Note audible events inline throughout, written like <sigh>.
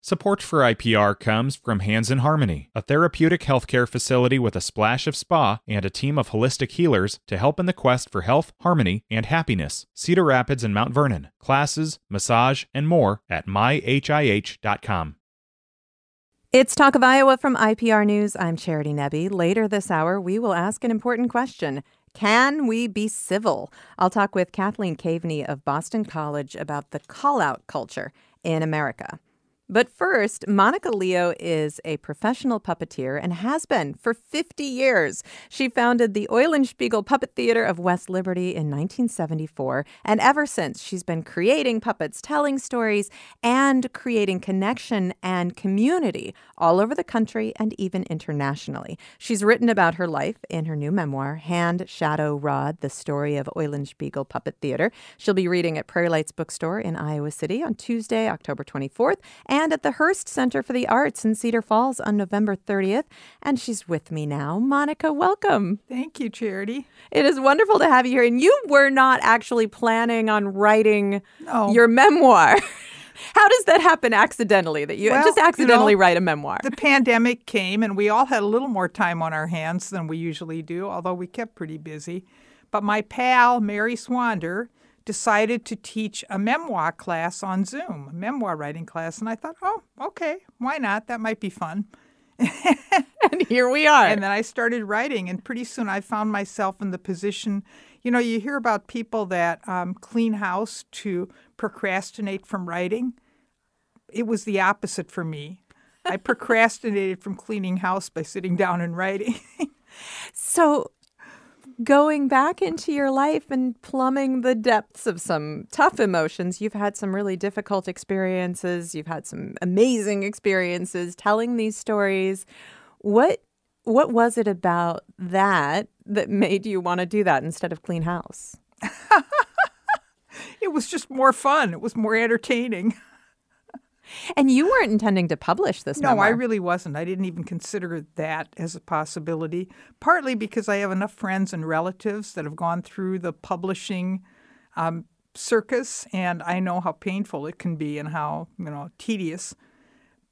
Support for IPR comes from Hands in Harmony, a therapeutic healthcare facility with a splash of spa and a team of holistic healers to help in the quest for health, harmony, and happiness. Cedar Rapids and Mount Vernon. Classes, massage, and more at myhih.com. It's Talk of Iowa from IPR News. I'm Charity Nebbe. Later this hour, we will ask an important question. Can we be civil? I'll talk with Cathleen Kaveny of Boston College about the call out culture in America. But first, Monica Leo is a professional puppeteer and has been for 50 years. She founded the Eulenspiegel Puppet Theater of West Liberty in 1974, and ever since, she's been creating puppets, telling stories, and creating connection and community all over the country and even internationally. She's written about her life in her new memoir, Hand, Shadow, Rod The Story of Eulenspiegel Puppet Theater. She'll be reading at Prairie Lights Bookstore in Iowa City on Tuesday, October 24th and at the Hearst Center for the Arts in Cedar Falls on November 30th. And she's with me now. Monica, welcome. Thank you, Charity. It is wonderful to have you here. And you were not actually planning on writing no. your memoir. <laughs> How does that happen accidentally that you well, just accidentally you know, write a memoir? The pandemic came and we all had a little more time on our hands than we usually do, although we kept pretty busy. But my pal, Mary Swander, decided to teach a memoir class on Zoom, a memoir writing class. And I thought, oh, okay, why not? That might be fun. <laughs> and here we are. And then I started writing, and pretty soon I found myself in the position. You know, you hear about people that um, clean house to procrastinate from writing. It was the opposite for me. I <laughs> procrastinated from cleaning house by sitting down and writing. <laughs> so, going back into your life and plumbing the depths of some tough emotions. You've had some really difficult experiences, you've had some amazing experiences telling these stories. What what was it about that that made you want to do that instead of clean house? <laughs> it was just more fun. It was more entertaining. <laughs> And you weren't intending to publish this no, memoir. I really wasn't. I didn't even consider that as a possibility, partly because I have enough friends and relatives that have gone through the publishing um, circus, and I know how painful it can be and how, you know, tedious.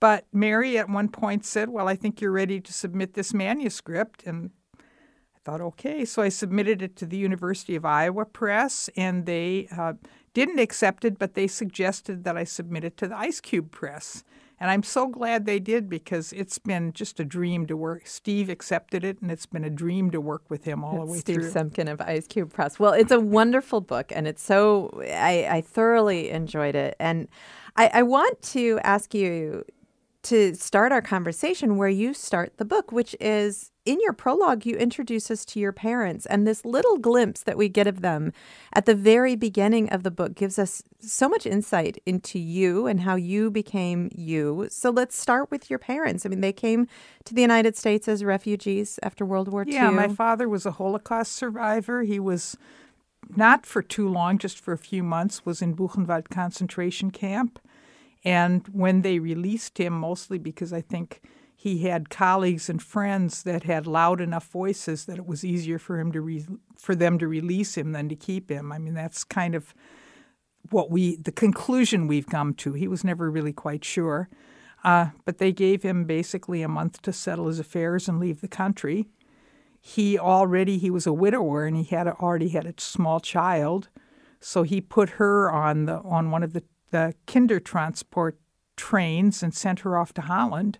But Mary at one point said, Well, I think you're ready to submit this manuscript. And I thought, okay. So I submitted it to the University of Iowa Press, and they uh, didn't accept it, but they suggested that I submit it to the Ice Cube Press. And I'm so glad they did because it's been just a dream to work. Steve accepted it, and it's been a dream to work with him all the way Steve through. Steve Semken of Ice Cube Press. Well, it's a wonderful book, and it's so I, I thoroughly enjoyed it. And I, I want to ask you to start our conversation where you start the book, which is in your prologue, you introduce us to your parents, and this little glimpse that we get of them at the very beginning of the book gives us so much insight into you and how you became you. So let's start with your parents. I mean, they came to the United States as refugees after World War II. Yeah, my father was a Holocaust survivor. He was not for too long, just for a few months, was in Buchenwald concentration camp. And when they released him, mostly because I think he had colleagues and friends that had loud enough voices that it was easier for him to re- for them to release him than to keep him. I mean, that's kind of what we the conclusion we've come to. He was never really quite sure, uh, but they gave him basically a month to settle his affairs and leave the country. He already he was a widower and he had already had a small child, so he put her on the on one of the the Kindertransport trains and sent her off to Holland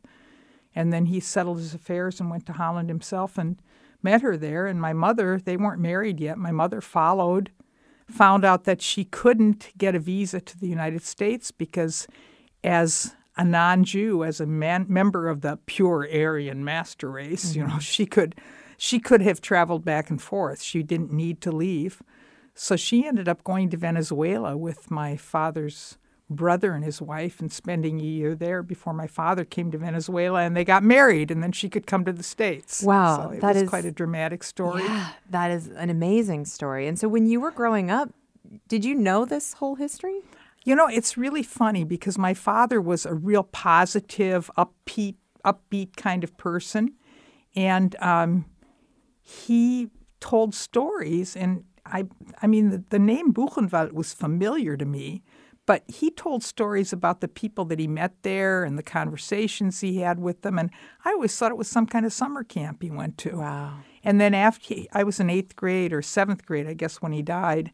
and then he settled his affairs and went to Holland himself and met her there. And my mother, they weren't married yet. My mother followed, found out that she couldn't get a visa to the United States because, as a non-Jew, as a man, member of the pure Aryan master race, mm-hmm. you know, mm-hmm. she could she could have traveled back and forth. She didn't need to leave. So she ended up going to Venezuela with my father's brother and his wife and spending a year there before my father came to Venezuela and they got married and then she could come to the States. Wow. So that is quite a dramatic story. Yeah, that is an amazing story. And so when you were growing up, did you know this whole history? You know, it's really funny because my father was a real positive, upbeat, upbeat kind of person. And um, he told stories and I, I mean, the, the name Buchenwald was familiar to me, But he told stories about the people that he met there and the conversations he had with them. And I always thought it was some kind of summer camp he went to. Wow. And then after he, I was in eighth grade or seventh grade, I guess, when he died.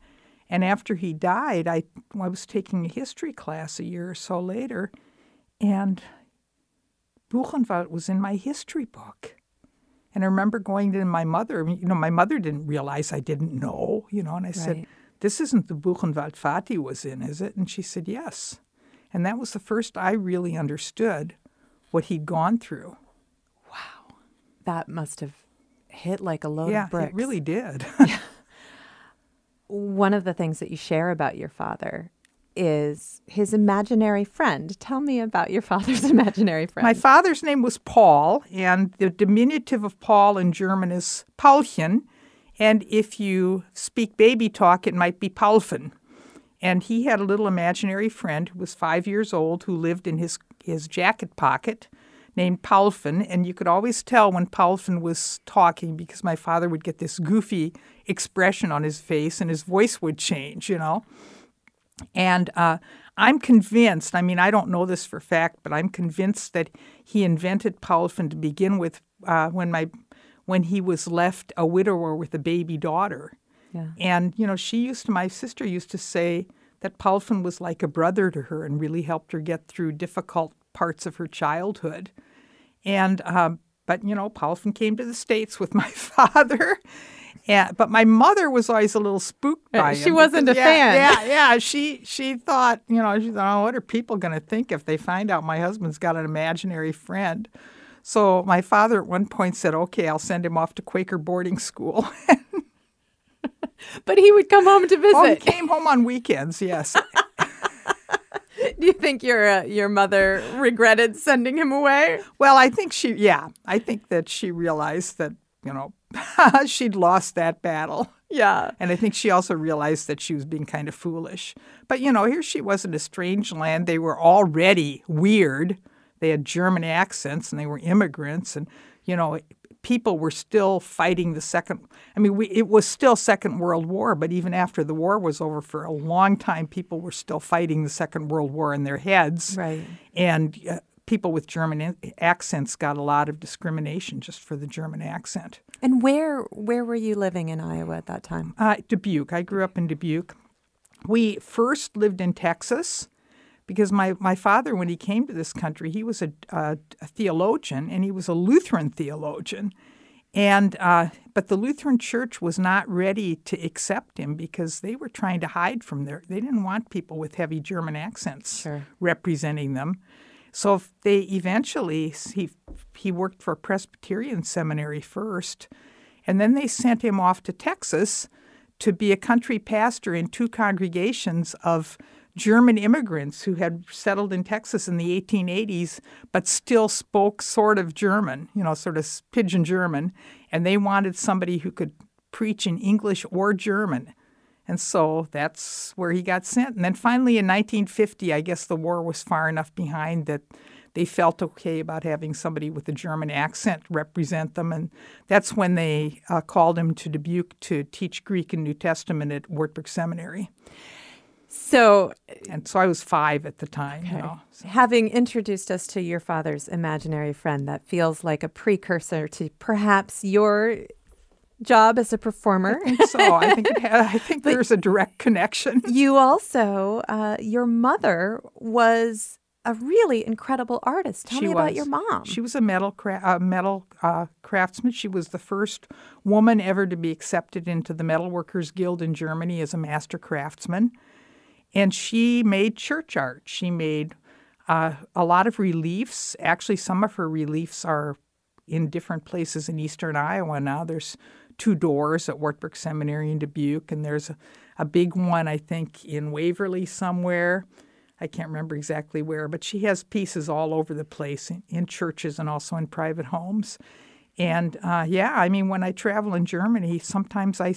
And after he died, I, I was taking a history class a year or so later, and Buchenwald was in my history book. And I remember going to my mother, you know, my mother didn't realize I didn't know, you know, and I said, This isn't the Buchenwald Vati was in, is it? And she said, Yes. And that was the first I really understood what he'd gone through. Wow. That must have hit like a load yeah, of bricks. Yeah, it really did. <laughs> One of the things that you share about your father is his imaginary friend. Tell me about your <laughs> father's imaginary friend. My father's name was Paul, and the diminutive of Paul in German is Paulchen. And if you speak baby talk, it might be Paulfen. And he had a little imaginary friend who was five years old who lived in his, his jacket pocket named Paulfen. And you could always tell when Paulfen was talking because my father would get this goofy expression on his face and his voice would change, you know. And uh, I'm convinced, I mean, I don't know this for fact, but I'm convinced that he invented Paulfen to begin with uh, when, my, when he was left a widower with a baby daughter. Yeah. And, you know, she used to, my sister used to say that Paulfen was like a brother to her and really helped her get through difficult parts of her childhood. And, um, but, you know, Paulfen came to the States with my <laughs> father. And, but my mother was always a little spooked by She him wasn't because- a yeah, fan. Yeah, yeah. She she thought, you know, she thought, oh, what are people going to think if they find out my husband's got an imaginary friend? So my father at one point said, okay, I'll send him off to Quaker boarding school. <laughs> but he would come home to visit. oh, he came home on weekends, yes. <laughs> Do you think your uh, your mother regretted sending him away? Well, I think she, yeah, I think that she realized that, you know, <laughs> she'd lost that battle. Yeah. And I think she also realized that she was being kind of foolish. But, you know, here she was in a strange land. They were already weird. They had German accents and they were immigrants. And, you know, people were still fighting the second. I mean, we, it was still Second World War, but even after the war was over, for a long time, people were still fighting the Second World War in their heads. Right. And uh, people with German accents got a lot of discrimination just for the German accent. And where where were you living in Iowa at that time? Uh, Dubuque. I grew up in Dubuque. We first lived in Texas because my, my father, when he came to this country, he was a, a, a theologian and he was a Lutheran theologian. And uh, but the Lutheran Church was not ready to accept him because they were trying to hide from their. They didn't want people with heavy German accents Sure. representing them. So they eventually he he worked for Presbyterian seminary first, and then they sent him off to Texas to be a country pastor in two congregations of German immigrants who had settled in Texas in the 1880s, but still spoke sort of German, you know, sort of pidgin German, and they wanted somebody who could preach in English or German. And so that's where he got sent. And then finally in 1950, I guess the war was far enough behind that they felt okay about having somebody with a German accent represent them. And that's when they uh, called him to Dubuque to teach Greek and New Testament at Wartburg Seminary. So, And so I was five at the time. You know. having introduced us to your father's imaginary friend, that feels like a precursor to perhaps your job as a performer. So I think it I think <laughs> there's a direct connection. <laughs> you also, uh, your mother was a really incredible artist. Tell She me about was. your mom. She was a metal cra- uh, metal uh, craftsman. She was the first woman ever to be accepted into the Metalworkers Guild in Germany as a master craftsman, and she made church art. She made uh, a lot of reliefs. Actually, some of her reliefs are in different places in eastern Iowa now. There's two doors at Wartburg Seminary in Dubuque, and there's a, a big one I think in Waverly somewhere. I can't remember exactly where, but she has pieces all over the place in, in churches and also in private homes. And uh, yeah, I mean, when I travel in Germany, sometimes I,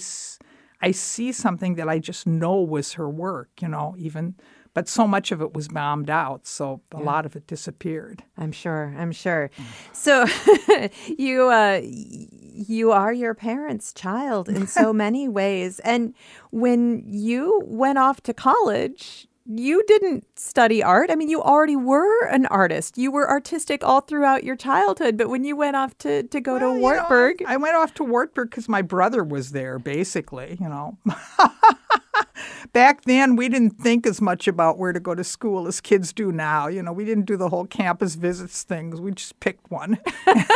I see something that I just know was her work, you know, even, but so much of it was bombed out. So a lot of it disappeared. I'm sure. I'm sure. So <laughs> you uh, you are your parents' child in so <laughs> many ways. And when you went off to college, you didn't study art. I mean, you already were an artist. You were artistic all throughout your childhood. But when you went off to, to go well, to Wartburg. You know, I, I, went off to Wartburg because my brother was there, basically, you know. <laughs> Back then, we didn't think as much about where to go to school as kids do now. You know, we didn't do the whole campus visits things. We just picked one.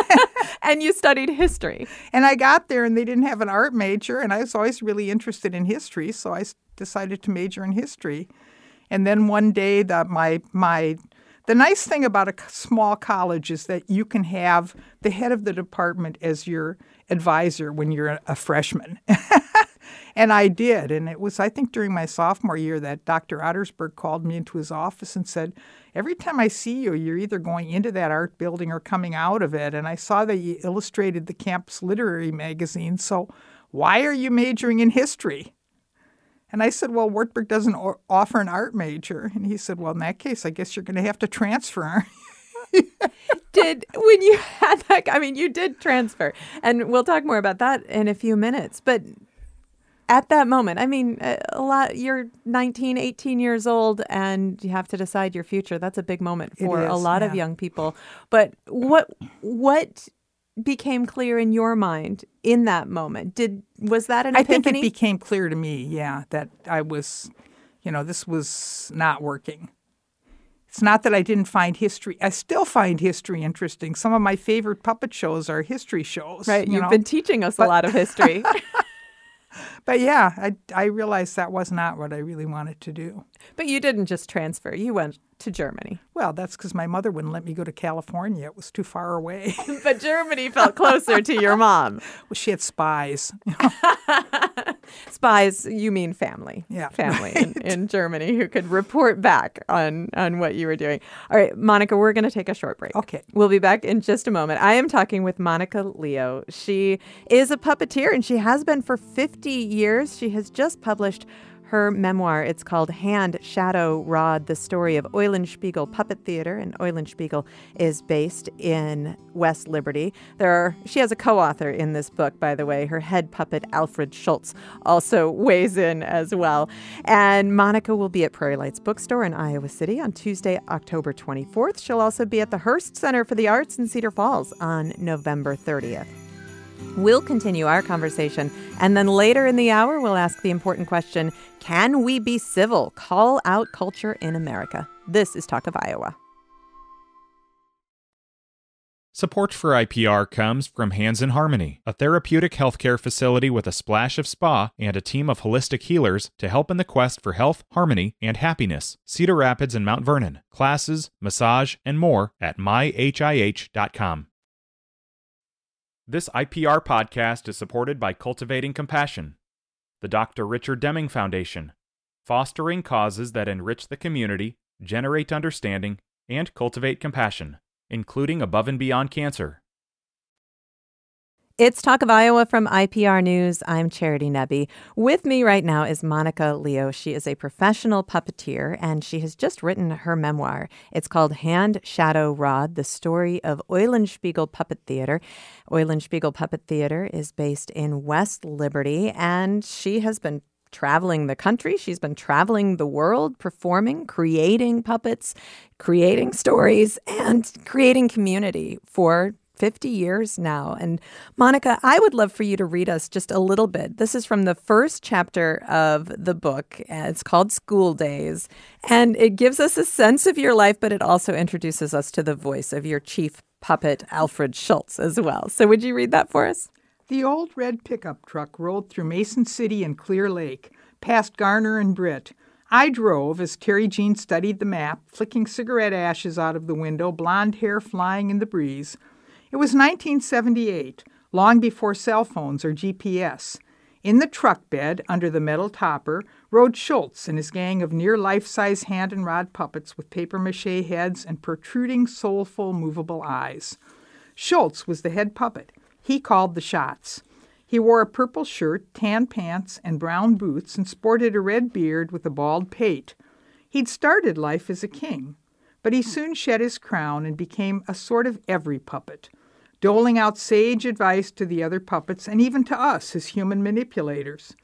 <laughs> and you studied history. And I got there and they didn't have an art major. And I was always really interested in history. So I decided to major in history. And then one day, the, my my the nice thing about a small college is that you can have the head of the department as your advisor when you're a freshman. <laughs> and I did. And it was, I think, during my sophomore year that Dr. Ottersberg called me into his office and said, Every time I see you, you're either going into that art building or coming out of it. And I saw that you illustrated the campus literary magazine. So why are you majoring in history? And I said, Well, Wartburg doesn't offer an art major. And he said, Well, in that case, I guess you're going to have to transfer. <laughs> did when you had that i mean you did transfer and we'll talk more about that in a few minutes but at that moment i mean a lot you're 19 18 years old and you have to decide your future that's a big moment for is, a lot yeah. of young people but what what became clear in your mind in that moment? Did was that an I think it became clear to me, yeah, that I was, you know, this was not working. It's not that I didn't find history. I still find history interesting. Some of my favorite puppet shows are history shows. Right. You You've know? been teaching us but, a lot of history. <laughs> but yeah, I, I realized that was not what I really wanted to do. But you didn't just transfer. You went to Germany. Well, that's because my mother wouldn't let me go to California. It was too far away. <laughs> but Germany felt closer to your mom. <laughs> Well, she had spies. <laughs> spies, you mean family. Yeah. Family right. in, in, Germany who could report back on, on what you were doing. All right, Monica, we're going to take a short break. Okay. We'll be back in just a moment. I am talking with Monica Leo. She is a puppeteer and she has been for 50 years. She has just published her memoir. It's called Hand, Shadow, Rod, the story of Eulenspiegel Puppet Theater. And Eulenspiegel is based in West Liberty. There are, she has a co author in this book, by the way. Her head puppet, Alfred Schultz, also <laughs> weighs in as well. And Monica will be at Prairie Lights Bookstore in Iowa City on Tuesday, October 24th. She'll also be at the Hearst Center for the Arts in Cedar Falls on November 30th. We'll continue our conversation, and then later in the hour, we'll ask the important question Can we be civil? Call out culture in America. This is Talk of Iowa. Support for IPR comes from Hands in Harmony, a therapeutic healthcare facility with a splash of spa and a team of holistic healers to help in the quest for health, harmony, and happiness. Cedar Rapids and Mount Vernon. Classes, massage, and more at myhih.com. This IPR podcast is supported by Cultivating Compassion, the Dr. Richard Deming Foundation, fostering causes that enrich the community, generate understanding, and cultivate compassion, including above and beyond cancer. It's Talk of Iowa from IPR News. I'm Charity Nebbe. With me right now is Monica Leo. She is a professional puppeteer and she has just written her memoir. It's called Hand, Shadow, Rod The Story of Eulenspiegel Puppet Theater. Eulenspiegel Puppet Theater is based in West Liberty and she has been traveling the country. She's been traveling the world, performing, creating puppets, creating stories, and creating community for 50 years now. And Monica, I would love for you to read us just a little bit. This is from the first chapter of the book. It's called School Days. And it gives us a sense of your life, but it also introduces us to the voice of your chief puppet, Alfred Schultz, as well. So would you read that for us? The old red pickup truck rolled through Mason City and Clear Lake, past Garner and Britt. I drove as Terry Jean studied the map, flicking cigarette ashes out of the window, blonde hair flying in the breeze. It was 1978, long before cell phones or GPS. In the truck bed, under the metal topper, rode Schultz and his gang of near life size hand and rod puppets with paper mache heads and protruding, soulful, movable eyes. Schultz was the head puppet. He called the shots. He wore a purple shirt, tan pants, and brown boots, and sported a red beard with a bald pate. He'd started life as a king, but he soon shed his crown and became a sort of every puppet doling out sage advice to the other puppets and even to us, his human manipulators.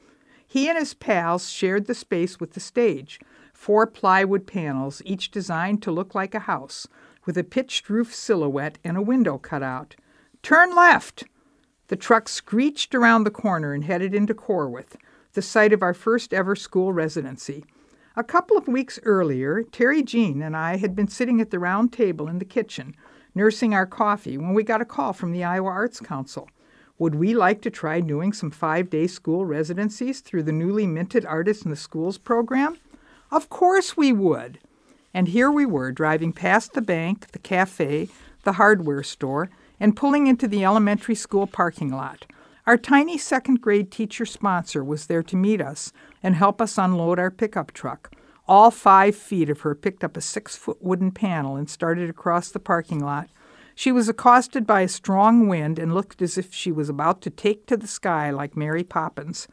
He and his pals shared the space with the stage, four plywood panels, each designed to look like a house, with a pitched roof silhouette and a window cut out. Turn left! The truck screeched around the corner and headed into Corwith, the site of our first ever school residency. A couple of weeks earlier, Terry Jean and I had been sitting at the round table in the kitchen, nursing our coffee, when we got a call from the Iowa Arts Council. Would we like to try doing some five day school residencies through the newly minted Artists in the Schools program? Of course we would. And here we were, driving past the bank, the cafe, the hardware store, and pulling into the elementary school parking lot. Our tiny second grade teacher sponsor was there to meet us and help us unload our pickup truck. All five feet of her picked up a six foot wooden panel and started across the parking lot she was accosted by a strong wind and looked as if she was about to take to the sky like Mary Poppins.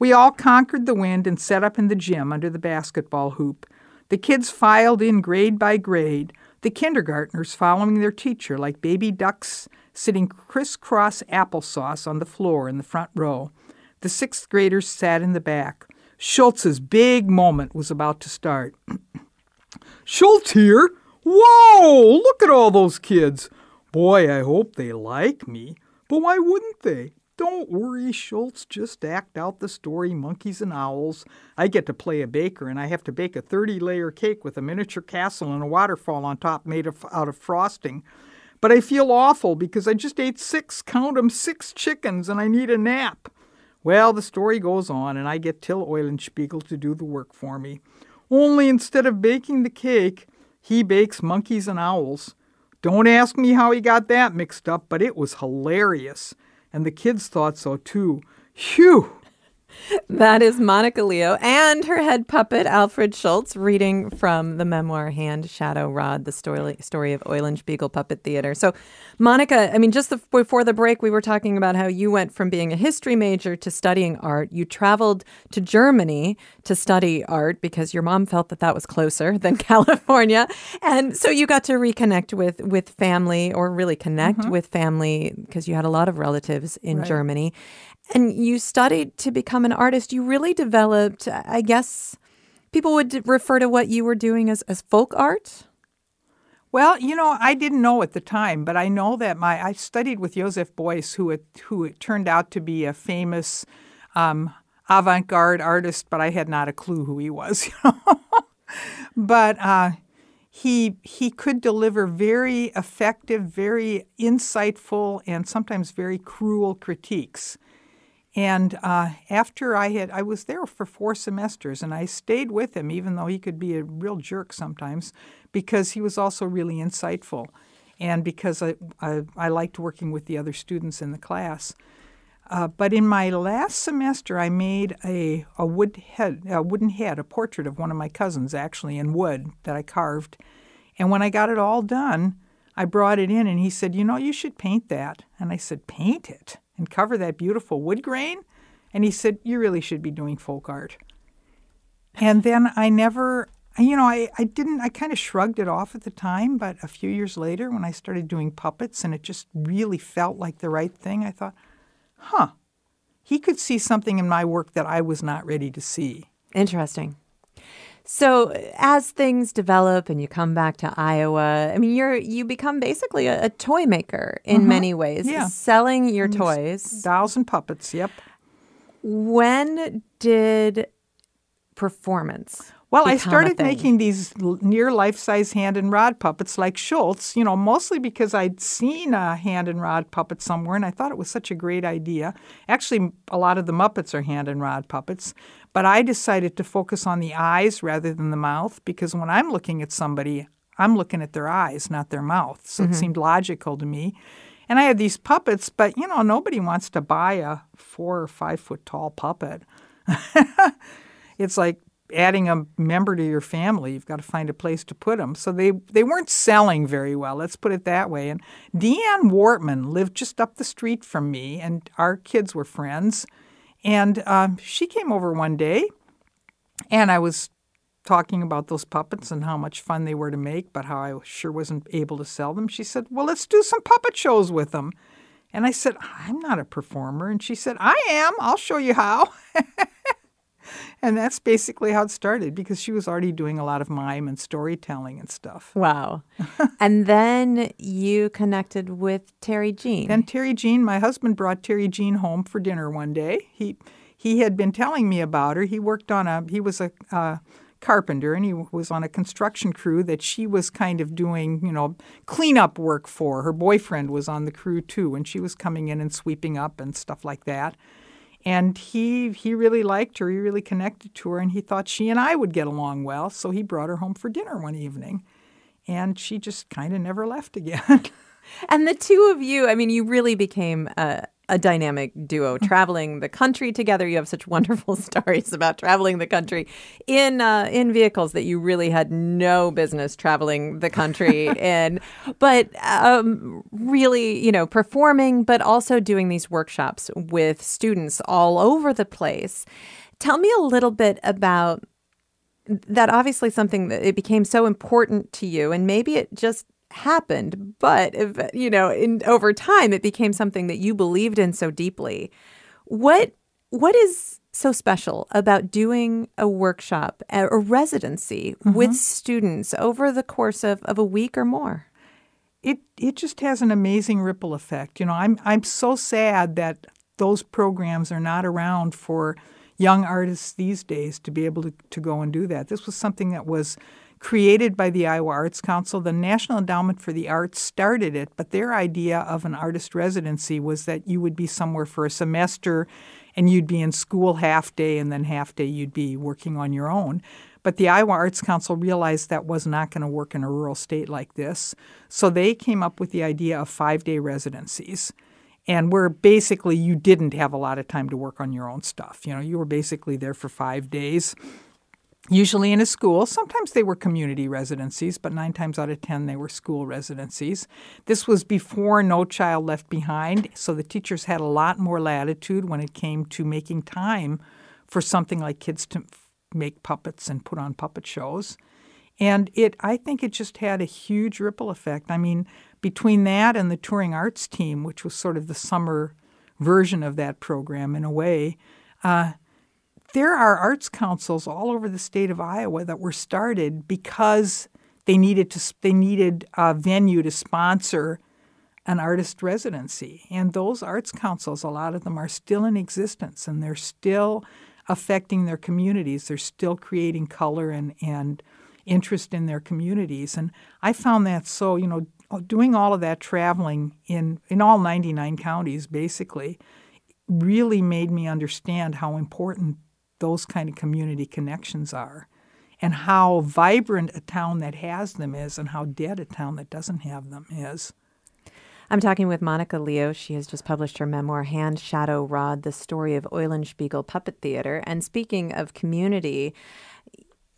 We all conquered the wind and set up in the gym under the basketball hoop. The kids filed in grade by grade, the kindergartners following their teacher like baby ducks sitting crisscross applesauce on the floor in the front row. The sixth graders sat in the back. Schultz's big moment was about to start. <clears throat> Schultz here! Whoa! Look at all those kids. Boy, I hope they like me. But why wouldn't they? Don't worry, Schultz. Just act out the story, Monkeys and Owls. I get to play a baker, and I have to bake a 30 layer cake with a miniature castle and a waterfall on top made of, out of frosting. But I feel awful because I just ate six, count 'em, six chickens, and I need a nap. Well, the story goes on, and I get Till Eulenspiegel to do the work for me. Only instead of baking the cake, he bakes monkeys and owls. Don't ask me how he got that mixed up, but it was hilarious. And the kids thought so too. Phew! That is Monica Leo and her head puppet, Alfred Schultz, reading from the memoir Hand, Shadow, Rod, the story, story of Eulenspiegel Puppet Theater. So, Monica, I mean, just the, before the break, we were talking about how you went from being a history major to studying art. You traveled to Germany to study art because your mom felt that that was closer <laughs> than California. And so you got to reconnect with, with family or really connect mm-hmm. with family because you had a lot of relatives in right. Germany and you studied to become an artist, you really developed, I guess people would refer to what you were doing as, as folk art. Well, you know, I didn't know at the time, but I know that my I studied with Joseph Beuys, who it, who it turned out to be a famous um, avant-garde artist, but I had not a clue who he was. <laughs> but uh, he he could deliver very effective, very insightful, and sometimes very cruel critiques. And uh, after I had, I was there for four semesters, and I stayed with him, even though he could be a real jerk sometimes, because he was also really insightful, and because I I, I liked working with the other students in the class. Uh, but in my last semester, I made a, a wood head, a wooden head, a portrait of one of my cousins, actually in wood that I carved. And when I got it all done, I brought it in, and he said, "You know, you should paint that." And I said, "Paint it." And cover that beautiful wood grain? And he said, You really should be doing folk art. And then I never, you know, I, I didn't, I kind of shrugged it off at the time, but a few years later, when I started doing puppets and it just really felt like the right thing, I thought, huh, he could see something in my work that I was not ready to see. Interesting. So as things develop and you come back to Iowa, I mean, you're you become basically a, a toy maker in mm-hmm. many ways, yeah. selling your and toys, dolls and puppets. Yep. When did performance? Well, I started making these near life size hand and rod puppets like Schultz, you know, mostly because I'd seen a hand and rod puppet somewhere and I thought it was such a great idea. Actually, a lot of the Muppets are hand and rod puppets. But I decided to focus on the eyes rather than the mouth because when I'm looking at somebody, I'm looking at their eyes, not their mouth. So mm-hmm. it seemed logical to me. And I had these puppets, but you know, nobody wants to buy a four or five foot tall puppet. <laughs> it's like adding a member to your family. You've got to find a place to put them. So they, they weren't selling very well, let's put it that way. And Deanne Wortman lived just up the street from me, and our kids were friends. And um, she came over one day, and I was talking about those puppets and how much fun they were to make, but how I sure wasn't able to sell them. She said, Well, let's do some puppet shows with them. And I said, I'm not a performer. And she said, I am. I'll show you how. <laughs> and that's basically how it started because she was already doing a lot of mime and storytelling and stuff. Wow. <laughs> and then you connected with Terry Jean. And Terry Jean, my husband brought Terry Jean home for dinner one day. He he had been telling me about her. He worked on a he was a uh, carpenter and he was on a construction crew that she was kind of doing, you know, cleanup work for. Her boyfriend was on the crew too and she was coming in and sweeping up and stuff like that. And he he really liked her. He really connected to her and he thought she and I would get along well, so he brought her home for dinner one evening. And she just kind of never left again. <laughs> and the two of you, I mean, you really became a, a dynamic duo <laughs> traveling the country together. You have such wonderful <laughs> stories about traveling the country in uh, in vehicles that you really had no business traveling the country <laughs> in, but um, really, you know, performing, but also doing these workshops with students all over the place. Tell me a little bit about that obviously something that it became so important to you and maybe it just happened, but if, you know, in over time it became something that you believed in so deeply. What what is so special about doing a workshop, a residency mm-hmm. with students over the course of, of a week or more? It it just has an amazing ripple effect. You know, I'm I'm so sad that those programs are not around for young artists these days to be able to, to go and do that. This was something that was created by the Iowa Arts Council. The National Endowment for the Arts started it, but their idea of an artist residency was that you would be somewhere for a semester and you'd be in school half day and then half day you'd be working on your own. But the Iowa Arts Council realized that was not going to work in a rural state like this. So they came up with the idea of five day residencies. And where basically you didn't have a lot of time to work on your own stuff. You know, you were basically there for five days usually in a school. Sometimes they were community residencies, but nine times out of ten they were school residencies. This was before No Child Left Behind, so the teachers had a lot more latitude when it came to making time for something like kids to make puppets and put on puppet shows. And it, I think it just had a huge ripple effect. I mean, between that and the touring arts team, which was sort of the summer version of that program in a way, uh, there are arts councils all over the state of Iowa that were started because they needed to they needed a venue to sponsor an artist residency. And those arts councils, a lot of them are still in existence and they're still affecting their communities. They're still creating color and, and interest in their communities. And I found that so, you know, doing all of that traveling in, in all 99 counties basically really made me understand how important those kind of community connections are and how vibrant a town that has them is and how dead a town that doesn't have them is. I'm talking with Monica Leo. She has just published her memoir, Hand, Shadow, Rod, the story of Eulenspiegel Puppet Theater. And speaking of community,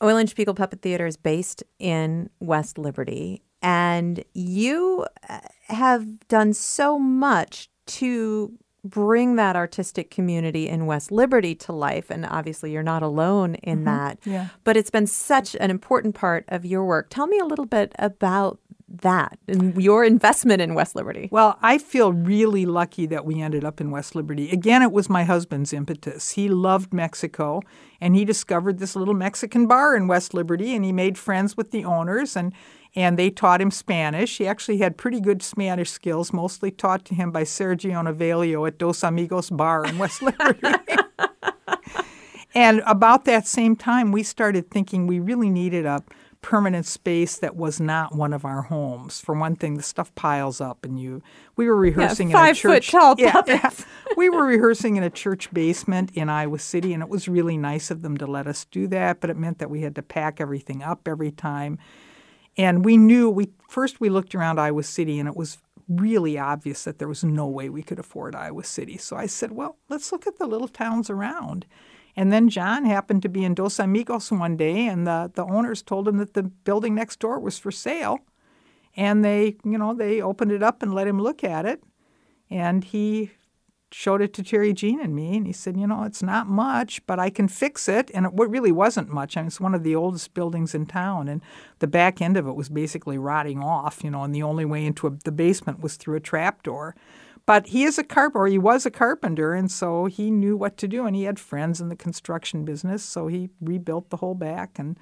Eulenspiegel Puppet Theater is based in West Liberty. And you uh, have done so much to bring that artistic community in West Liberty to life. And obviously, you're not alone in mm-hmm. that. Yeah. But it's been such an important part of your work. Tell me a little bit about that and your investment in West Liberty? Well, I feel really lucky that we ended up in West Liberty. Again, it was my husband's impetus. He loved Mexico and he discovered this little Mexican bar in West Liberty and he made friends with the owners and and they taught him Spanish. He actually had pretty good Spanish skills, mostly taught to him by Sergio Novelio at Dos Amigos Bar in West <laughs> Liberty. and about that same time, we started thinking we really needed a permanent space that was not one of our homes. For one thing, the stuff piles up, and you. We were rehearsing yeah, in a church. Five foot tall <laughs> puppets. Yeah, <laughs> we were rehearsing in a church basement in Iowa City, and it was really nice of them to let us do that. But it meant that we had to pack everything up every time, and we knew we first we looked around Iowa City, and it was really obvious that there was no way we could afford Iowa City. So I said, well, let's look at the little towns around. And then John happened to be in Dos Amigos one day, and the, the owners told him that the building next door was for sale. And they, you know, they opened it up and let him look at it. And he showed it to Terry Jean and me, and he said, you know, it's not much, but I can fix it. And it really wasn't much. I mean, it's one of the oldest buildings in town, and the back end of it was basically rotting off, you know, and the only way into a, the basement was through a trap door. but he is a carpenter, he was a carpenter, and so he knew what to do, and he had friends in the construction business, so he rebuilt the whole back and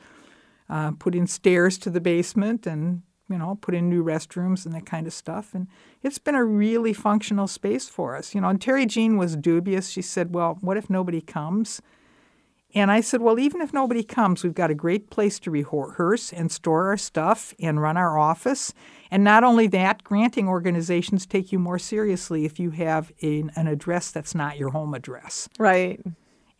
uh, put in stairs to the basement and you know put in new restrooms and that kind of stuff and it's been a really functional space for us you know and terry jean was dubious she said well what if nobody comes and I said, Well, even if nobody comes, we've got a great place to rehearse and store our stuff and run our office. And not only that, granting organizations take you more seriously if you have a, an address that's not your home address. Right.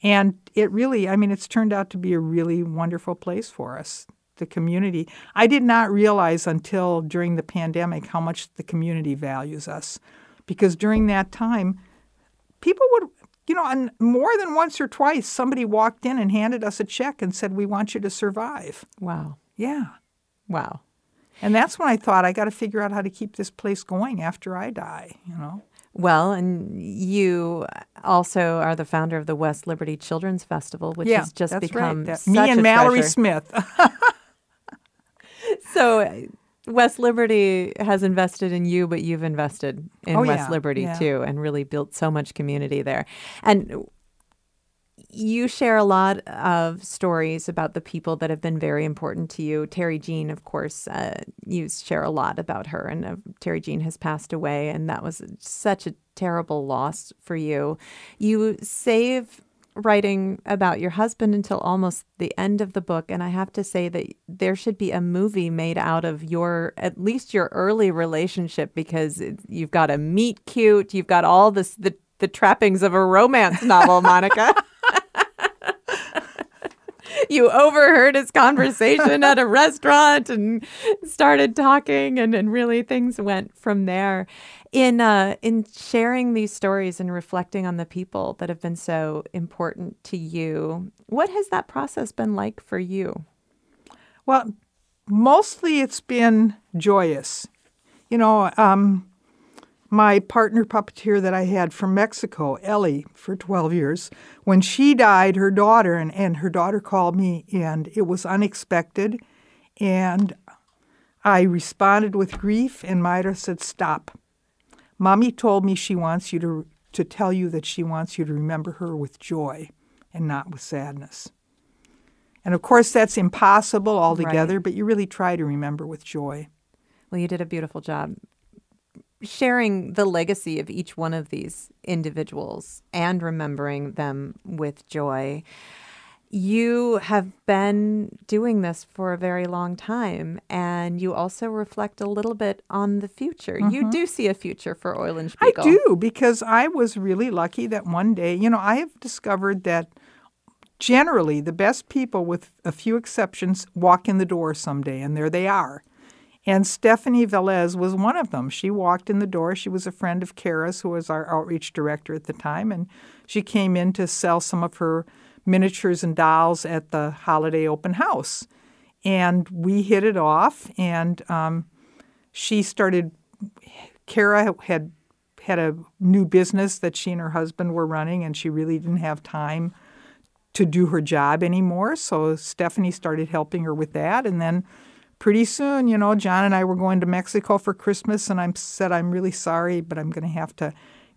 And it really, I mean, it's turned out to be a really wonderful place for us, the community. I did not realize until during the pandemic how much the community values us. Because during that time, people would you know, and more than once or twice, somebody walked in and handed us a check and said, "We want you to survive." Wow. Yeah. Wow. And that's when I thought I got to figure out how to keep this place going after I die. You know. Well, and you also are the founder of the West Liberty Children's Festival, which yeah, has just become right. That, me and Mallory treasure. Smith. <laughs> <laughs> so West Liberty has invested in you, but you've invested in Oh, West yeah, Liberty yeah. too, and really built so much community there. And you share a lot of stories about the people that have been very important to you. Terry Jean, of course, uh, you share a lot about her, and uh, Terry Jean has passed away, and that was such a terrible loss for you. You save writing about your husband until almost the end of the book and i have to say that there should be a movie made out of your at least your early relationship because it- you've got a meet cute you've got all this the, the trappings of a romance novel <laughs> monica. <laughs> You overheard his conversation at a restaurant and started talking and, and really things went from there in uh, in sharing these stories and reflecting on the people that have been so important to you what has that process been like for you Well, mostly it's been joyous. You know, um, my partner puppeteer that I had from Mexico, Ellie, for 12 years, when she died, her daughter, and, and her daughter called me, and it was unexpected. And I responded with grief, and Myra said, Stop. Mommy told me she wants you to, to tell you that she wants you to remember her with joy and not with sadness. And of course, that's impossible altogether, but you really try to remember with joy. well you did a beautiful job sharing the legacy of each one of these individuals and remembering them with joy you have been doing this for a very long time and you also reflect a little bit on the future you mm-hmm. do see a future for eulenspiegel I do because I was really lucky that one day, you know, I have discovered that generally the best people, with a few exceptions, walk in the door someday, and there they are. And Stephanie Velez was one of them. She walked in the door. She was a friend of Kara's, who was our outreach director at the time, and she came in to sell some of her miniatures and dolls at the holiday open house. And we hit it off, and um, she started Kara had had a new business that she and her husband were running, and she really didn't have time to do her job anymore. So Stephanie started helping her with that, and then pretty soon, you know, John and I were going to Mexico for Christmas, and I said I'm really sorry, but I'm going to have to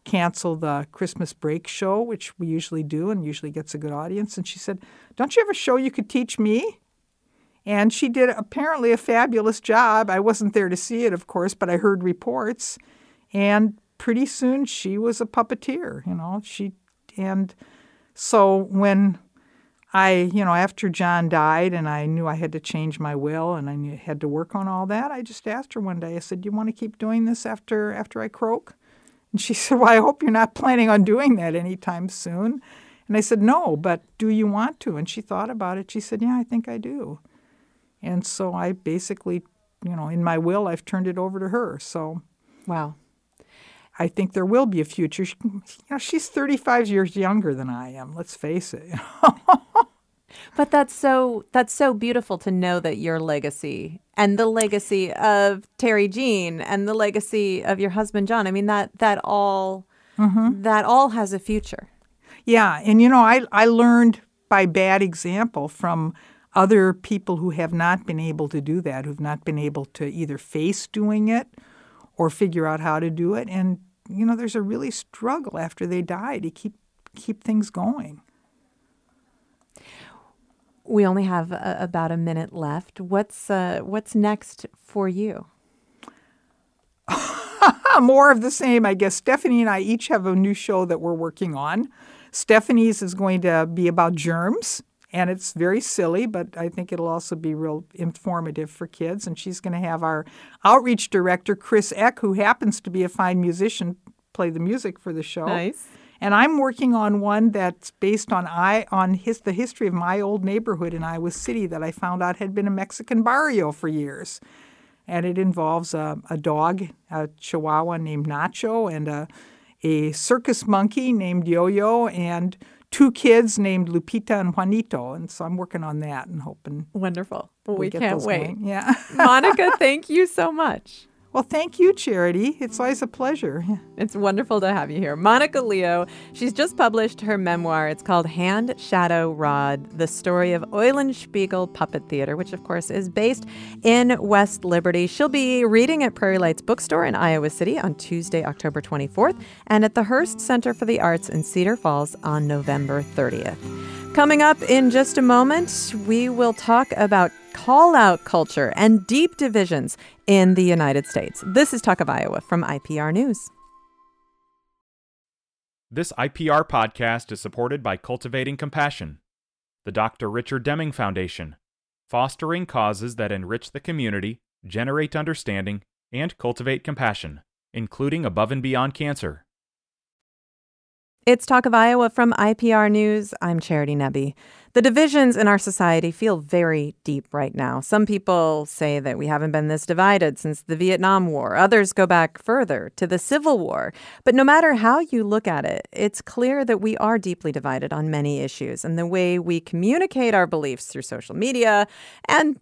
cancel the Christmas break show, which we usually do and usually gets a good audience. And she said, "Don't you have a show you could teach me?" And she did apparently a fabulous job. I wasn't there to see it, of course, but I heard reports. And pretty soon she was a puppeteer, you know. She and so when I, you know, after John died and I knew I had to change my will and I had to work on all that, I just asked her one day. I said, "Do you want to keep doing this after after I croak?" And she <laughs> said, "Well, I hope you're not planning on doing that anytime soon." And I said, "No, but do you want to?" And she thought about it. She said, "Yeah, I think I do." And so I basically, you know, in my will, I've turned it over to her. So wow I think there will be a future. She, you know, she's 35 years younger than I am. Let's face it. <laughs> But that's so that's so beautiful to know that your legacy and the legacy of Terry Jean and the legacy of your husband John. I mean that that all mm-hmm. that all has a future. yeah, and you know, I I learned by bad example from other people who have not been able to do that, who've not been able to either face doing it or figure out how to do it. And you know, there's a really struggle after they die to keep keep things going. We only have a, about a minute left. What's uh, what's next for you? <laughs> More of the same, I guess. Stephanie and I each have a new show that we're working on. Stephanie's is going to be about germs, and it's very silly, but I think it'll also be real informative for kids. And she's going to have our outreach director, Chris Eck, who happens to be a fine musician, play the music for the show. Nice. And I'm working on one that's based on I on his the history of my old neighborhood in Iowa City that I found out had been a Mexican barrio for years. And it involves a, a dog, a Chihuahua named Nacho, and a, a circus monkey named Yo Yo, and two kids named Lupita and Juanito. And so I'm working on that and hoping. Wonderful. Well, we get can't wait. going. Yeah. Monica, <laughs> thank you so much. Well, thank you, Charity. It's always a pleasure. <laughs> It's wonderful to have you here. Monica Leo, she's just published her memoir. It's called Hand, Shadow, Rod The Story of Eulenspiegel Puppet Theater, which, of course, is based in West Liberty. She'll be reading at Prairie Lights Bookstore in Iowa City on Tuesday, October 24th, and at the Hearst Center for the Arts in Cedar Falls on November 30th. Coming up in just a moment, we will talk about call out culture and deep divisions in the United States. This is Talk of Iowa from IPR News. This IPR podcast is supported by Cultivating Compassion, the Dr. Richard Deming Foundation, fostering causes that enrich the community, generate understanding, and cultivate compassion, including above and beyond cancer. It's Talk of Iowa from IPR News. I'm Charity Nebbe. The divisions in our society feel very deep right now. Some people say that we haven't been this divided since the Vietnam War. Others go back further to the Civil War. But no matter how you look at it, it's clear that we are deeply divided on many issues. And the way we communicate our beliefs through social media and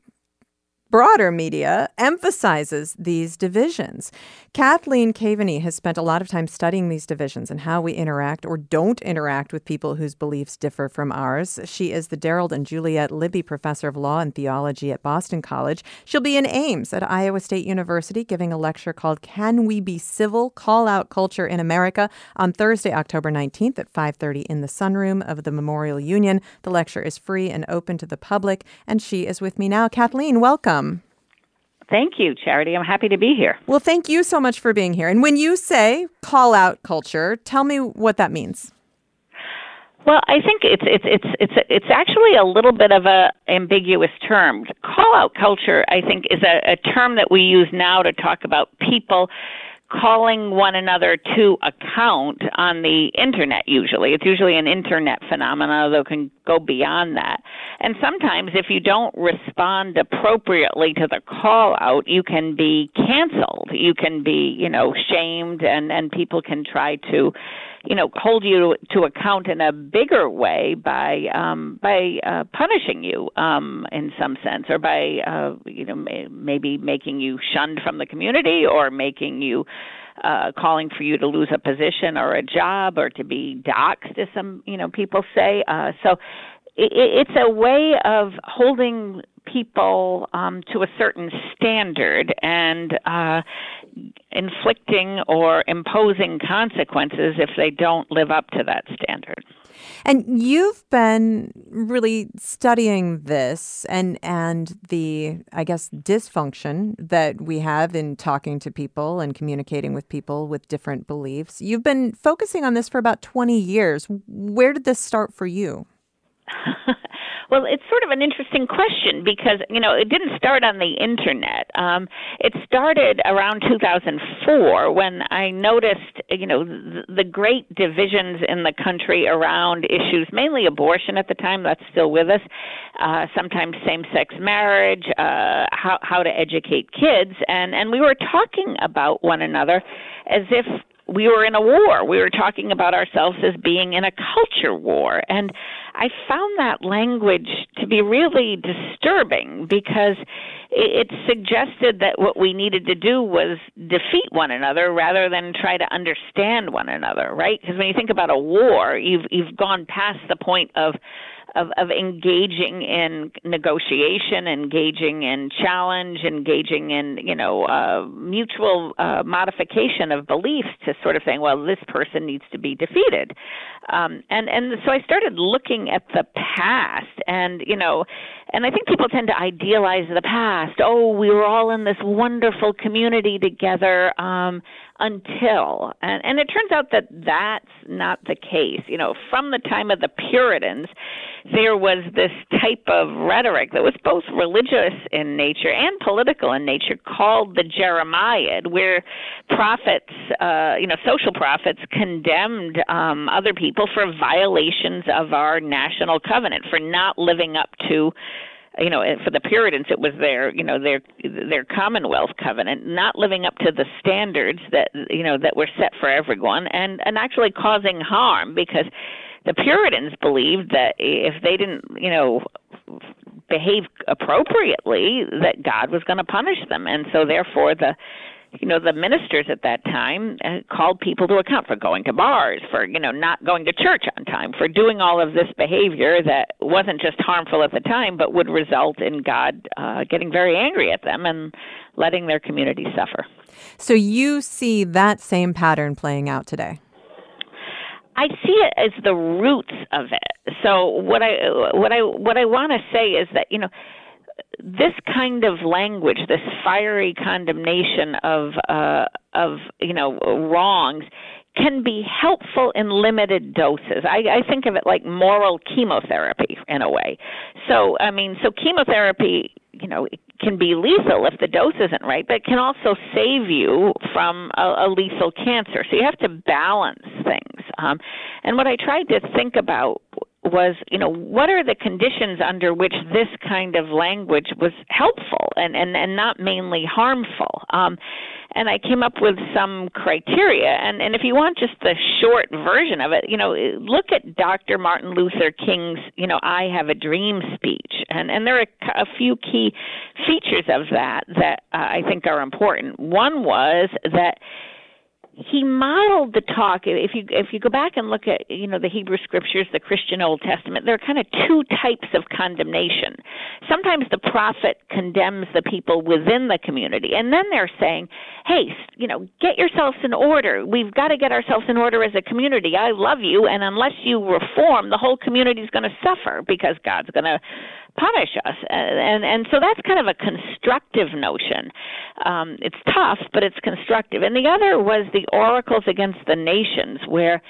broader media emphasizes these divisions. Cathleen Kaveny has spent a lot of time studying these divisions and how we interact or don't interact with people whose beliefs differ from ours. She is the Darald and Juliet Libby Professor of Law and Theology at Boston College. She'll be in Ames at Iowa State University giving a lecture called Can We Be Civil? Call Out Culture in America on Thursday, October 19th at 5:30 in the sunroom of the Memorial Union. The lecture is free and open to the public, and she is with me now. Cathleen, welcome. Um, thank you, Charity. I'm happy to be here. Well, thank you so much for being here. And when you say call out culture, tell me what that means. Well, I think it's it's it's it's it's actually a little bit of a ambiguous term. Call out culture, I think, is a, a term that we use now to talk about people calling one another to account on the internet usually. It's usually an internet phenomenon that can go beyond that. And sometimes if you don't respond appropriately to the call out you can be canceled. You can be you know shamed and and people can try to you know hold you to account in a bigger way by um, by uh, punishing you um, in some sense, or by uh, you know may, maybe making you shunned from the community, or making you uh, calling for you to lose a position or a job, or to be doxxed, as some you know people say. Uh, so it, it's a way of holding people um, to a certain standard and uh, inflicting or imposing consequences if they don't live up to that standard. And you've been really studying this and and the I guess dysfunction that we have in talking to people and communicating with people with different beliefs. You've been focusing on this for about 20 years. Where did this start for you? <laughs> well, it's sort of an interesting question because you know it didn't start on the internet. Um, it started around 2004 when I noticed you know the, great divisions in the country around issues, mainly abortion at the time. That's still with us. Uh, sometimes same-sex marriage, uh, how how to educate kids, and and we were talking about one another as if we were in a war. We were talking about ourselves as being in a culture war. And I found that language to be really disturbing because it suggested that what we needed to do was defeat one another rather than try to understand one another, right? Because when you think about a war, you've you've gone past the point of of, of engaging in negotiation, engaging in challenge, engaging in you know uh, mutual uh, modification of beliefs to sort of saying, well, this person needs to be defeated, um, and and so I started looking at the past, and you know, and I think people tend to idealize the past. Oh, we were all in this wonderful community together. Um, until. And, and it turns out that that's not the case. You know from the time of the puritans there was this type of rhetoric that was both religious in nature and political in nature called the jeremiad where prophets uh, you know social prophets condemned um, other people for violations of our national covenant for not living up to you know for the puritans it was their you know their their commonwealth covenant not living up to the standards that you know that were set for everyone and and actually causing harm because the puritans believed that if they didn't you know behave appropriately that god was going to punish them. And so therefore the you know the ministers at that time uh, called people to account for going to bars for you know not going to church on time for doing all of this behavior that wasn't just harmful at the time but would result in god uh, getting very angry at them and letting their community suffer so you see that same pattern playing out today I see it as the roots of it. So what I what I what I want to say is that you know this kind of language, this fiery condemnation of uh, of you know wrongs, can be helpful in limited doses. I, I think of it like moral chemotherapy in a way. So I mean, so chemotherapy, you know, can be lethal if the dose isn't right, but it can also save you from a, a lethal cancer. So you have to balance things. Um, and what I tried to think about was, you know, what are the conditions under which this kind of language was helpful and, and, and not mainly harmful? Um, and I came up with some criteria. And, and if you want just the short version of it, you know, look at Dr. Martin Luther King's, you know, I Have a Dream speech. And, and there are a, few key features of that that uh, I think are important. One was that he modeled the talk. If you if you go back and look at you know the hebrew scriptures the christian old testament there are kind of two types of condemnation. Sometimes the prophet condemns the people within the community and then they're saying hey you know get yourselves in order. We've got to get ourselves in order as a community. I love you and unless you reform the whole community is going to suffer because god's going to punish us and and so that's kind of a constructive notion um, it's tough but it's constructive and the other was the oracles against the nations where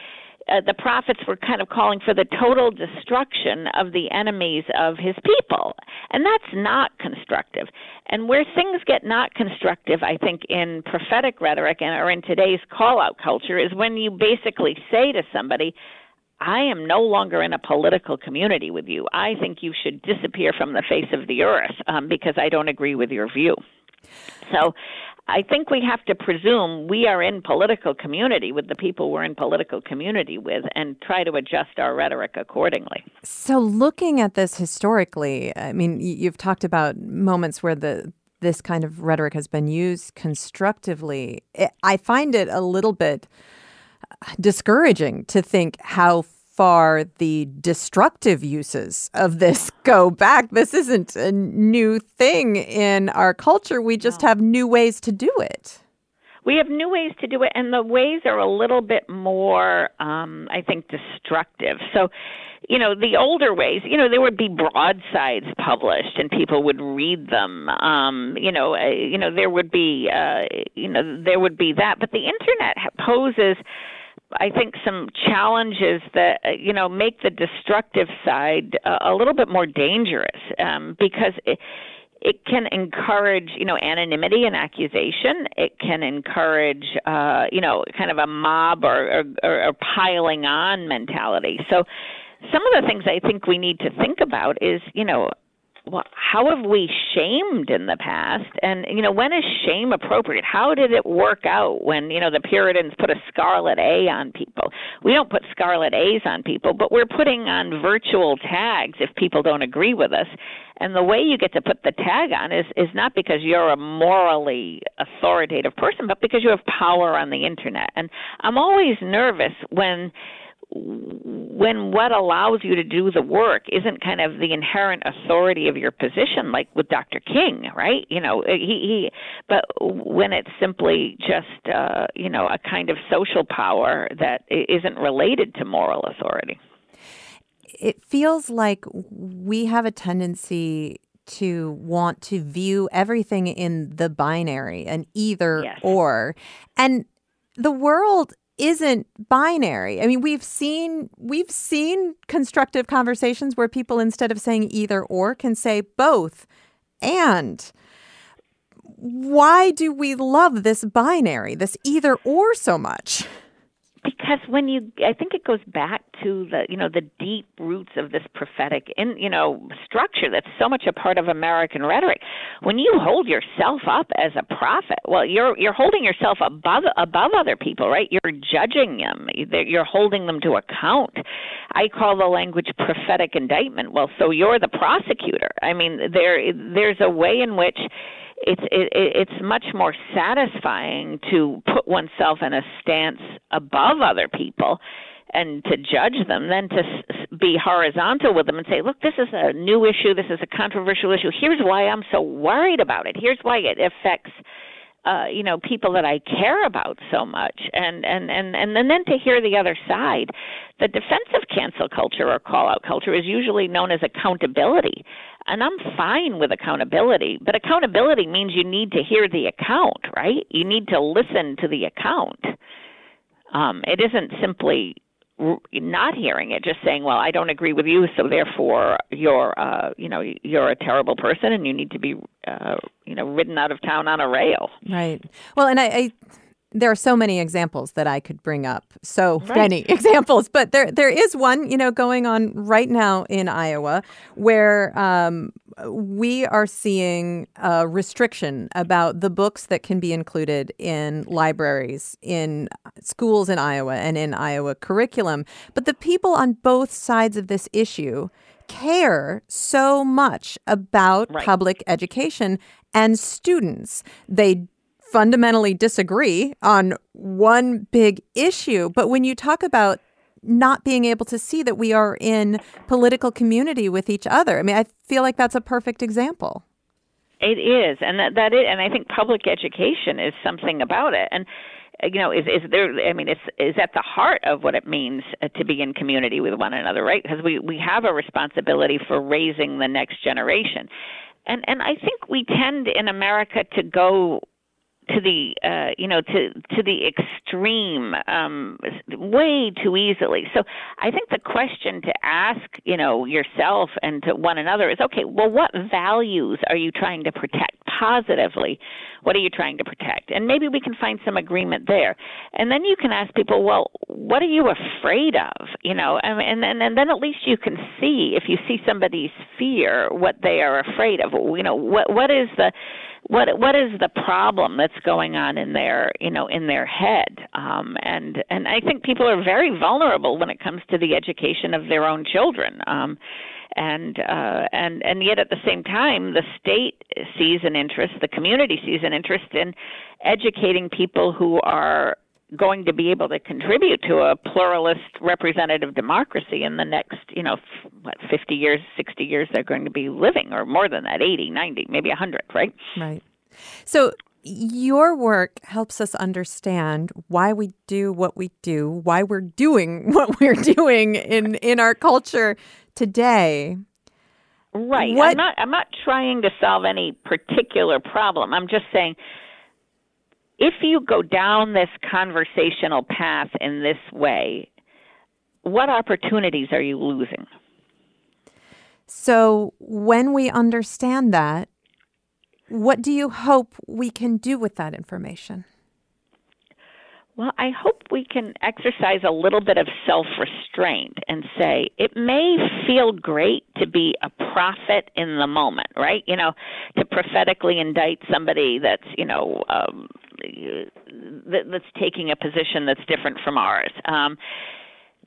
uh, the prophets were kind of calling for the total destruction of the enemies of his people. And that's not constructive. And where things get not constructive, I think, in prophetic rhetoric and, or in today's call out culture is when you basically say to somebody, I am no longer in a political community with you. I think you should disappear from the face of the earth um, because I don't agree with your view. So I think we have to presume we are in political community with the people we're in political community with and try to adjust our rhetoric accordingly. So looking at this historically, I mean you've talked about moments where the this kind of rhetoric has been used constructively. I find it a little bit discouraging to think how far the destructive uses of this <laughs> go back. This isn't a new thing in our culture. We just have new ways to do it. We have new ways to do it, and the ways are a little bit more, um, I think, destructive. So, you know, the older ways, you know, there would be broadsides published, and people would read them. Um, you know, uh, you know, there would be, uh, you know, there would be that. But the internet poses I think some challenges that uh, you know make the destructive side uh, a little bit more dangerous um, because it, it can encourage you know anonymity and accusation. It can encourage uh, you know kind of a mob or, or, or piling on mentality. So some of the things I think we need to think about is you know well, how have we shamed in the past? And you know, when is shame appropriate? How did it work out when you know the Puritans put a scarlet A on people? We don't put scarlet A's on people, but we're putting on virtual tags if people don't agree with us. And the way you get to put the tag on is is not because you're a morally authoritative person, but because you have power on the internet. And I'm always nervous when when what allows you to do the work isn't kind of the inherent authority of your position, like with Dr. King, right? You know, he, he but when it's simply just, uh, you know, a kind of social power that isn't related to moral authority. It feels like we have a tendency to want to view everything in the binary, an either yes. or. And the world isn't binary. I mean, we've seen we've seen constructive conversations where people instead of saying either or can say both and why do we love this binary, this either or so much? Because when you i think it goes back to the you know the deep roots of this prophetic in you know structure that's so much a part of american rhetoric. When you hold yourself up as a prophet well you're you're holding yourself above above other people right? You're judging them. You're holding them to account. I call the language prophetic indictment. Well so you're the prosecutor. I mean there there's a way in which it's it, it's much more satisfying to put oneself in a stance above other people and to judge them than to be horizontal with them and say, look, this is a new issue, this is a controversial issue. Here's why I'm so worried about it. Here's why it affects uh, you know people that I care about so much, and and and and then then to hear the other side. The defensive cancel culture or call out culture is usually known as accountability, and I'm fine with accountability. But accountability means you need to hear the account, right? You need to listen to the account. Um, it isn't simply not hearing it, just saying, "Well, I don't agree with you, so therefore you're, uh, you know, you're a terrible person, and you need to be, uh, you know, ridden out of town on a rail." Right. Well, and I, I there are so many examples that I could bring up. So right. many <laughs> examples, but there there is one, you know, going on right now in Iowa where um, we are seeing a restriction about the books that can be included in libraries in schools in Iowa and in Iowa curriculum. But the people on both sides of this issue care so much about right. public education and students. They fundamentally disagree on one big issue. But when you talk about not being able to see that we are in political community with each other, I mean, I feel like that's a perfect example. It is, and that that is, and I think public education is something about it, and you know, is is there? I mean, it's is at the heart of what it means uh, to be in community with one another, right? Because we we have a responsibility for raising the next generation, and and I think we tend in America to go to the uh, you know to to the extreme um, way too easily. So I think the question to ask you know yourself and to one another is okay. Well, what values are you trying to protect positively? What are you trying to protect? And maybe we can find some agreement there. And then you can ask people, well, what are you afraid of? You know, and and and then at least you can see if you see somebody's fear what they are afraid of. You know, what what is the what what is the problem that's going on in their you know in their head um, and and I think people are very vulnerable when it comes to the education of their own children um, and uh, and and yet at the same time the state sees an interest the community sees an interest in educating people who are going to be able to contribute to a pluralist representative democracy in the next, you know, what, 50 years, 60 years they're going to be living, or more than that, 80, 90, maybe 100, right? Right. So your work helps us understand why we do what we do, why we're doing <laughs> what we're doing in, in our culture today. Right. What, I'm not I'm not trying to solve any particular problem. I'm just saying if you go down this conversational path in this way, what opportunities are you losing? So, when we understand that, what do you hope we can do with that information? Well, I hope we can exercise a little bit of self restraint and say it may feel great to be a prophet in the moment, right? You know, to prophetically indict somebody that's, you know, um, that's taking a position that's different from ours. Um,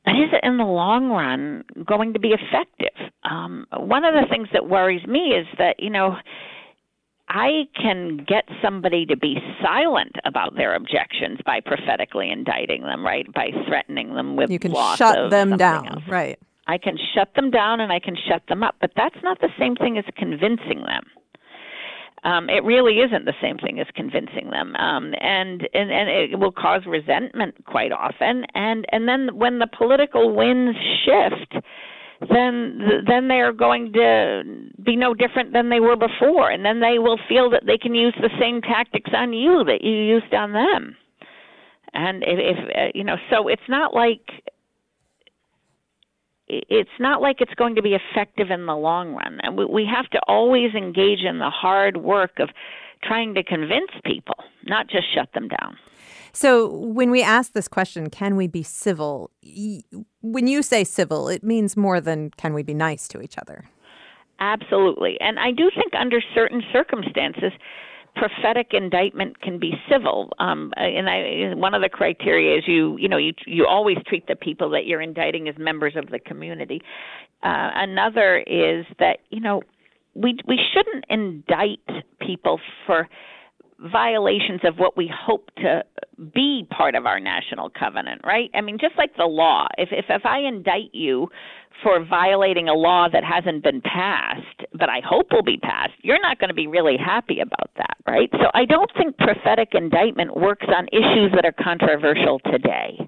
but is it in the long run going to be effective? Um, one of the things that worries me is that, you know, I can get somebody to be silent about their objections by prophetically indicting them, right? By threatening them with you can shut them down, else. right? I can shut them down and I can shut them up, but that's not the same thing as convincing them. Um, it really isn't the same thing as convincing them, um, and, and and it will cause resentment quite often. And and then when the political winds shift, then then they are going to be no different than they were before, and then they will feel that they can use the same tactics on you that you used on them. And if, if uh, you know, so it's not like it's not like it's going to be effective in the long run. And we have to always engage in the hard work of trying to convince people, not just shut them down. So, when we ask this question, can we be civil? When you say civil, it means more than can we be nice to each other? Absolutely. And I do think under certain circumstances, prophetic indictment can be civil. Um, and I, one of the criteria is you, you know, you you always treat the people that you're indicting as members of the community. Uh, another is that you know we we shouldn't indict people for violations of what we hope to be part of our national covenant, right? I mean, just like the law, if if if I indict you for violating a law that hasn't been passed, but I hope will be passed, you're not going to be really happy about that, right? So I don't think prophetic indictment works on issues that are controversial today.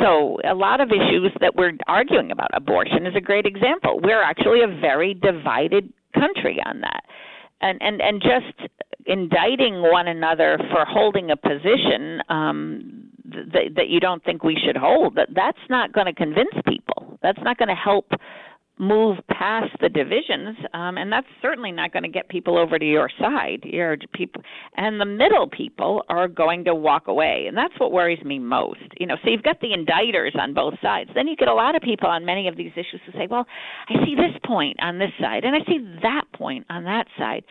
So a lot of issues that we're arguing about, abortion is a great example. We're actually a very divided country on that. And and and just indicting one another for holding a position um, th- that you don't think we should hold, that that's not going to convince people. That's not going to help move past the divisions, um, and that's certainly not going to get people over to your side. Your people and the middle people are going to walk away, and that's what worries me most. You know, so you've got the indicters on both sides. Then you get a lot of people on many of these issues who say, "Well, I see this point on this side, and I see that point on that side."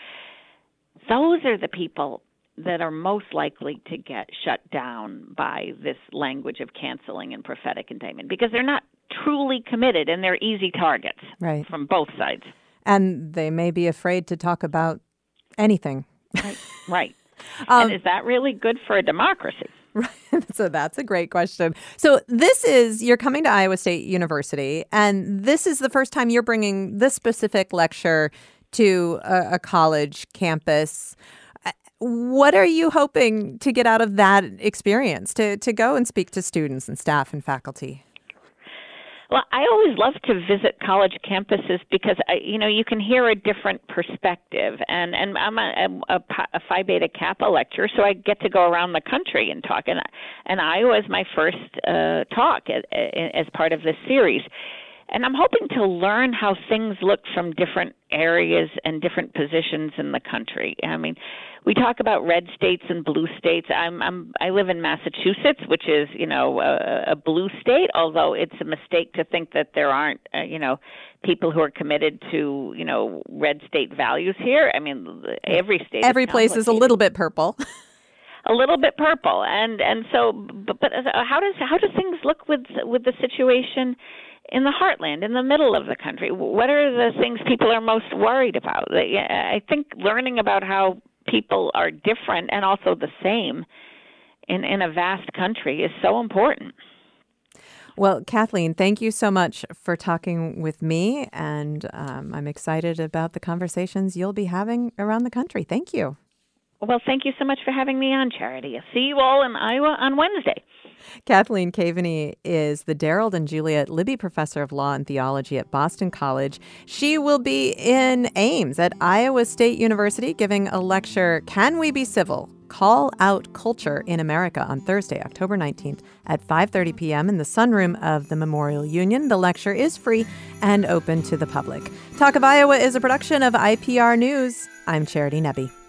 Those are the people that are most likely to get shut down by this language of canceling and prophetic indictment because they're not truly committed and they're easy targets right. from both sides. And they may be afraid to talk about anything. Right. right. <laughs> um, and is that really good for a democracy? Right. <laughs> So that's a great question. So this is you're coming to Iowa State University, and this is the first time you're bringing this specific lecture to a, a college campus. What are you hoping to get out of that experience to, to go and speak to students and staff and faculty? Well, I always love to visit college campuses because I, you know you can hear a different perspective, and and I'm a, a, a Phi Beta Kappa lecturer, so I get to go around the country and talk. And and Iowa is my first uh, talk as, as part of this series, and I'm hoping to learn how things look from different areas and different positions in the country. I mean, we talk about red states and blue states. I'm, I'm I live in Massachusetts, which is you know a, a blue state. Although it's a mistake to think that there aren't uh, you know people who are committed to you know red state values here. I mean, every state, every place is a little bit purple. <laughs> a little bit purple, and and so, but, but how does how do things look with with the situation? In the heartland, in the middle of the country? What are the things people are most worried about? I think learning about how people are different and also the same in, in a vast country is so important. Well, Cathleen, thank you so much for talking with me, and um, I'm excited about the conversations you'll be having around the country. Thank you. Well, thank you so much for having me on, Charity. I'll see you all in Iowa on Wednesday. Cathleen Kaveny is the Darald and Juliet Libby Professor of Law and Theology at Boston College. She will be in Ames at Iowa State University giving a lecture, Can We Be Civil? Call Out Culture in America on Thursday, October 19th at 5:30 p.m. in the sunroom of the Memorial Union. The lecture is free and open to the public. Talk of Iowa is a production of IPR News. I'm Charity Nebbe.